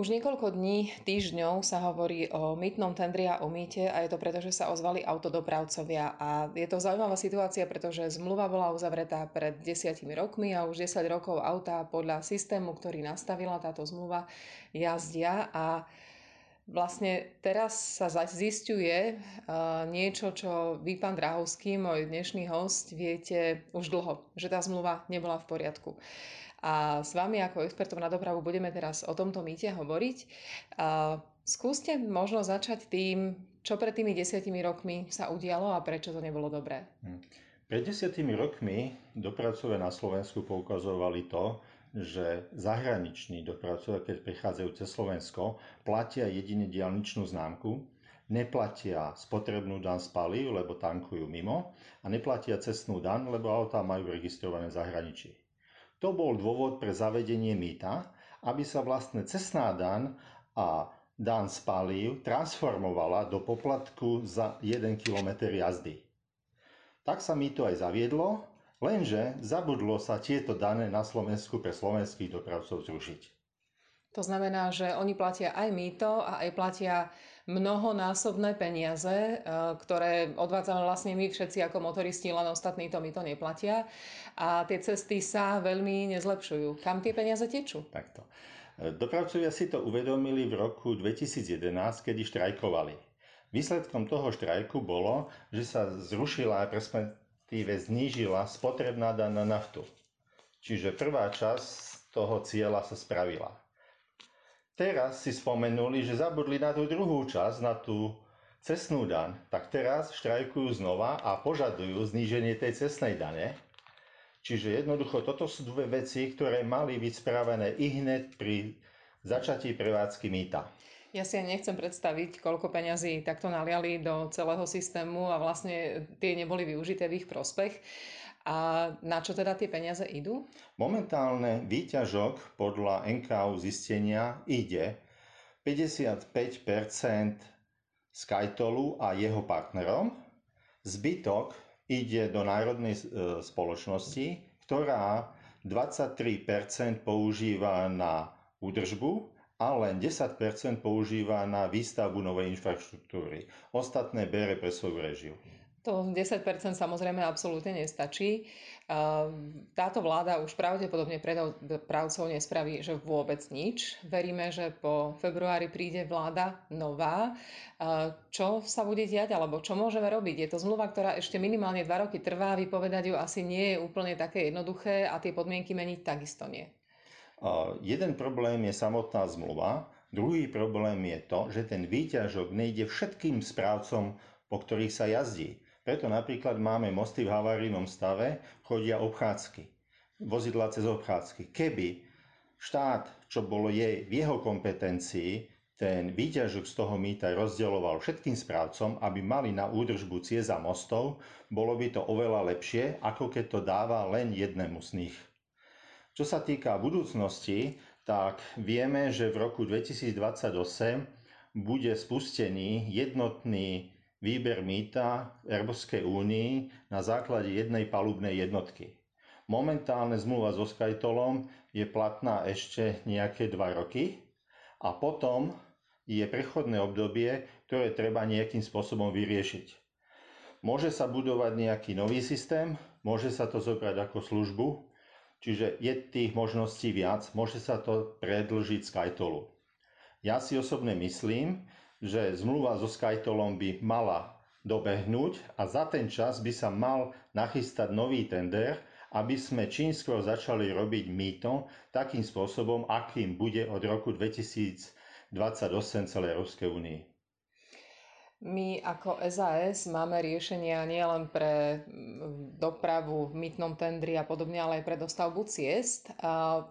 Už niekoľko dní, týždňov sa hovorí o mýtnom tendri a o mýte a je to preto, že sa ozvali autodopravcovia. A je to zaujímavá situácia, pretože zmluva bola uzavretá pred desiatimi rokmi a už 10 rokov auta podľa systému, ktorý nastavila táto zmluva, jazdia a Vlastne teraz sa zistuje niečo, čo vy, pán Drahovský, môj dnešný host, viete už dlho, že tá zmluva nebola v poriadku. A s vami ako expertom na dopravu budeme teraz o tomto mýte hovoriť. A skúste možno začať tým, čo pred tými desiatimi rokmi sa udialo a prečo to nebolo dobré. Hm. Pred desiatimi rokmi dopravcovia na Slovensku poukazovali to, že zahraniční dopravcovia, keď prichádzajú cez Slovensko, platia jedine diálničnú známku, neplatia spotrebnú dan z palív, lebo tankujú mimo a neplatia cestnú dan, lebo autá majú registrované v zahraničí. To bol dôvod pre zavedenie mýta, aby sa vlastne cestná dan a dan z palív transformovala do poplatku za 1 km jazdy. Tak sa mýto aj zaviedlo, lenže zabudlo sa tieto dane na Slovensku pre slovenských dopravcov zrušiť. To znamená, že oni platia aj mýto a aj platia mnohonásobné peniaze, e, ktoré odvádzame vlastne my všetci ako motoristi, len ostatní to mýto neplatia. A tie cesty sa veľmi nezlepšujú. Kam tie peniaze tečú? Takto. E, dopravcovia si to uvedomili v roku 2011, kedy štrajkovali. Výsledkom toho štrajku bolo, že sa zrušila, respektíve znížila spotrebná daň na naftu. Čiže prvá časť toho cieľa sa spravila. Teraz si spomenuli, že zabudli na tú druhú časť, na tú cestnú daň, tak teraz štrajkujú znova a požadujú zníženie tej cestnej dane. Čiže jednoducho toto sú dve veci, ktoré mali byť spravené i hneď pri začatí prevádzky mýta. Ja si nechcem predstaviť, koľko peňazí takto naliali do celého systému a vlastne tie neboli využité v ich prospech. A na čo teda tie peniaze idú? Momentálne výťažok podľa NKU zistenia ide 55% Skytolu a jeho partnerom. Zbytok ide do národnej e, spoločnosti, ktorá 23% používa na údržbu a len 10% používa na výstavbu novej infraštruktúry. Ostatné bere pre svoju režiu. To 10% samozrejme absolútne nestačí. Táto vláda už pravdepodobne pravcov nespraví, že vôbec nič. Veríme, že po februári príde vláda nová. Čo sa bude diať, alebo čo môžeme robiť? Je to zmluva, ktorá ešte minimálne 2 roky trvá, vypovedať ju asi nie je úplne také jednoduché a tie podmienky meniť takisto nie. Jeden problém je samotná zmluva, druhý problém je to, že ten výťažok nejde všetkým správcom, po ktorých sa jazdí. Preto napríklad máme mosty v havarijnom stave, chodia obchádzky, vozidla cez obchádzky. Keby štát, čo bolo jej v jeho kompetencii, ten výťažok z toho mýta rozdeľoval všetkým správcom, aby mali na údržbu cieza mostov, bolo by to oveľa lepšie, ako keď to dáva len jednému z nich. Čo sa týka budúcnosti, tak vieme, že v roku 2028 bude spustený jednotný výber mýta v Európskej únii na základe jednej palubnej jednotky. Momentálne zmluva so Skytolom je platná ešte nejaké 2 roky a potom je prechodné obdobie, ktoré treba nejakým spôsobom vyriešiť. Môže sa budovať nejaký nový systém, môže sa to zobrať ako službu, čiže je tých možností viac, môže sa to predlžiť Skytolu. Ja si osobne myslím, že zmluva so Skytolom by mala dobehnúť a za ten čas by sa mal nachystať nový tender, aby sme čím skôr začali robiť mýto takým spôsobom, akým bude od roku 2028 celej Európskej únii. My ako SAS máme riešenia nielen pre mm, dopravu v mytnom tendri a podobne, ale aj pre dostavbu ciest.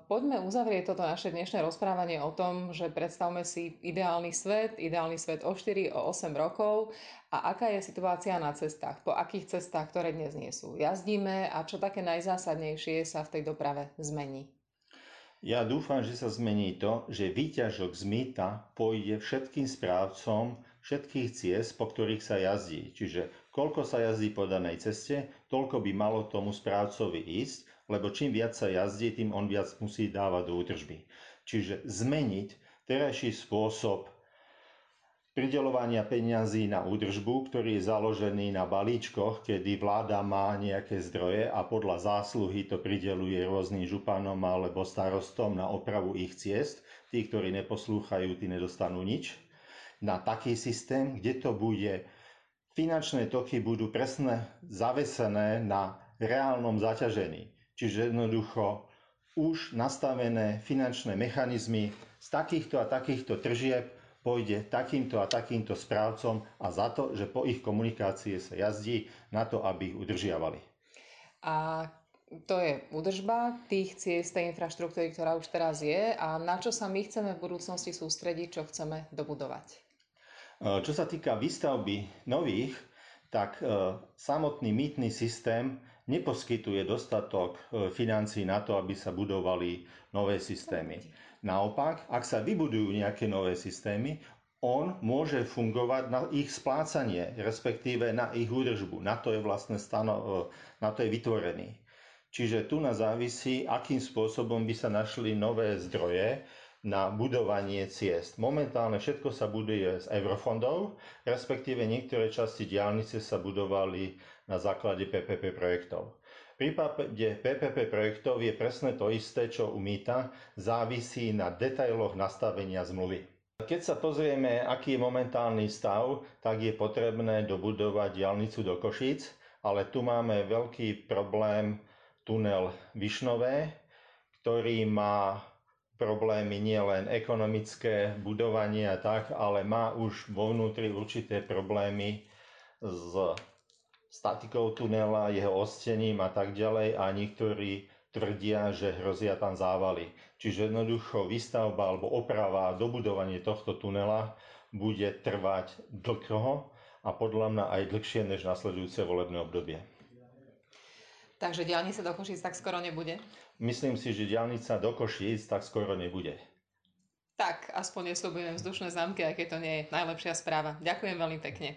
Poďme uzavrieť toto naše dnešné rozprávanie o tom, že predstavme si ideálny svet, ideálny svet o 4, o 8 rokov a aká je situácia na cestách, po akých cestách, ktoré dnes nie sú. Jazdíme a čo také najzásadnejšie sa v tej doprave zmení. Ja dúfam, že sa zmení to, že výťažok z mýta pôjde všetkým správcom všetkých ciest, po ktorých sa jazdí. Čiže koľko sa jazdí po danej ceste, toľko by malo tomu správcovi ísť, lebo čím viac sa jazdí, tým on viac musí dávať do údržby. Čiže zmeniť terajší spôsob pridelovania peňazí na údržbu, ktorý je založený na balíčkoch, kedy vláda má nejaké zdroje a podľa zásluhy to prideluje rôznym županom alebo starostom na opravu ich ciest. Tí, ktorí neposlúchajú, tí nedostanú nič. Na taký systém, kde to bude finančné toky budú presne zavesené na reálnom zaťažení. Čiže jednoducho už nastavené finančné mechanizmy z takýchto a takýchto tržieb pôjde takýmto a takýmto správcom a za to, že po ich komunikácie sa jazdí na to, aby ich udržiavali. A to je údržba tých ciest, tej infraštruktúry, ktorá už teraz je a na čo sa my chceme v budúcnosti sústrediť, čo chceme dobudovať. E, čo sa týka výstavby nových, tak e, samotný mýtny systém neposkytuje dostatok e, financí na to, aby sa budovali nové systémy. Naopak, ak sa vybudujú nejaké nové systémy, on môže fungovať na ich splácanie, respektíve na ich údržbu. Na to je vlastne stano, na to je vytvorený. Čiže tu na závisí, akým spôsobom by sa našli nové zdroje na budovanie ciest. Momentálne všetko sa buduje z eurofondov, respektíve niektoré časti diálnice sa budovali na základe PPP projektov prípade PPP projektov je presne to isté, čo u mýta, závisí na detailoch nastavenia zmluvy. Keď sa pozrieme, aký je momentálny stav, tak je potrebné dobudovať diálnicu do Košíc, ale tu máme veľký problém tunel Višnové, ktorý má problémy nielen ekonomické budovanie a tak, ale má už vo vnútri určité problémy s statikou tunela, jeho ostením a tak ďalej a niektorí tvrdia, že hrozia tam závaly. Čiže jednoducho výstavba alebo oprava a dobudovanie tohto tunela bude trvať dlho a podľa mňa aj dlhšie než nasledujúce volebné obdobie. Takže diálnica do Košíc tak skoro nebude? Myslím si, že diálnica do Košíc tak skoro nebude. Tak, aspoň nesľubujem vzdušné zámky, aké to nie je najlepšia správa. Ďakujem veľmi pekne.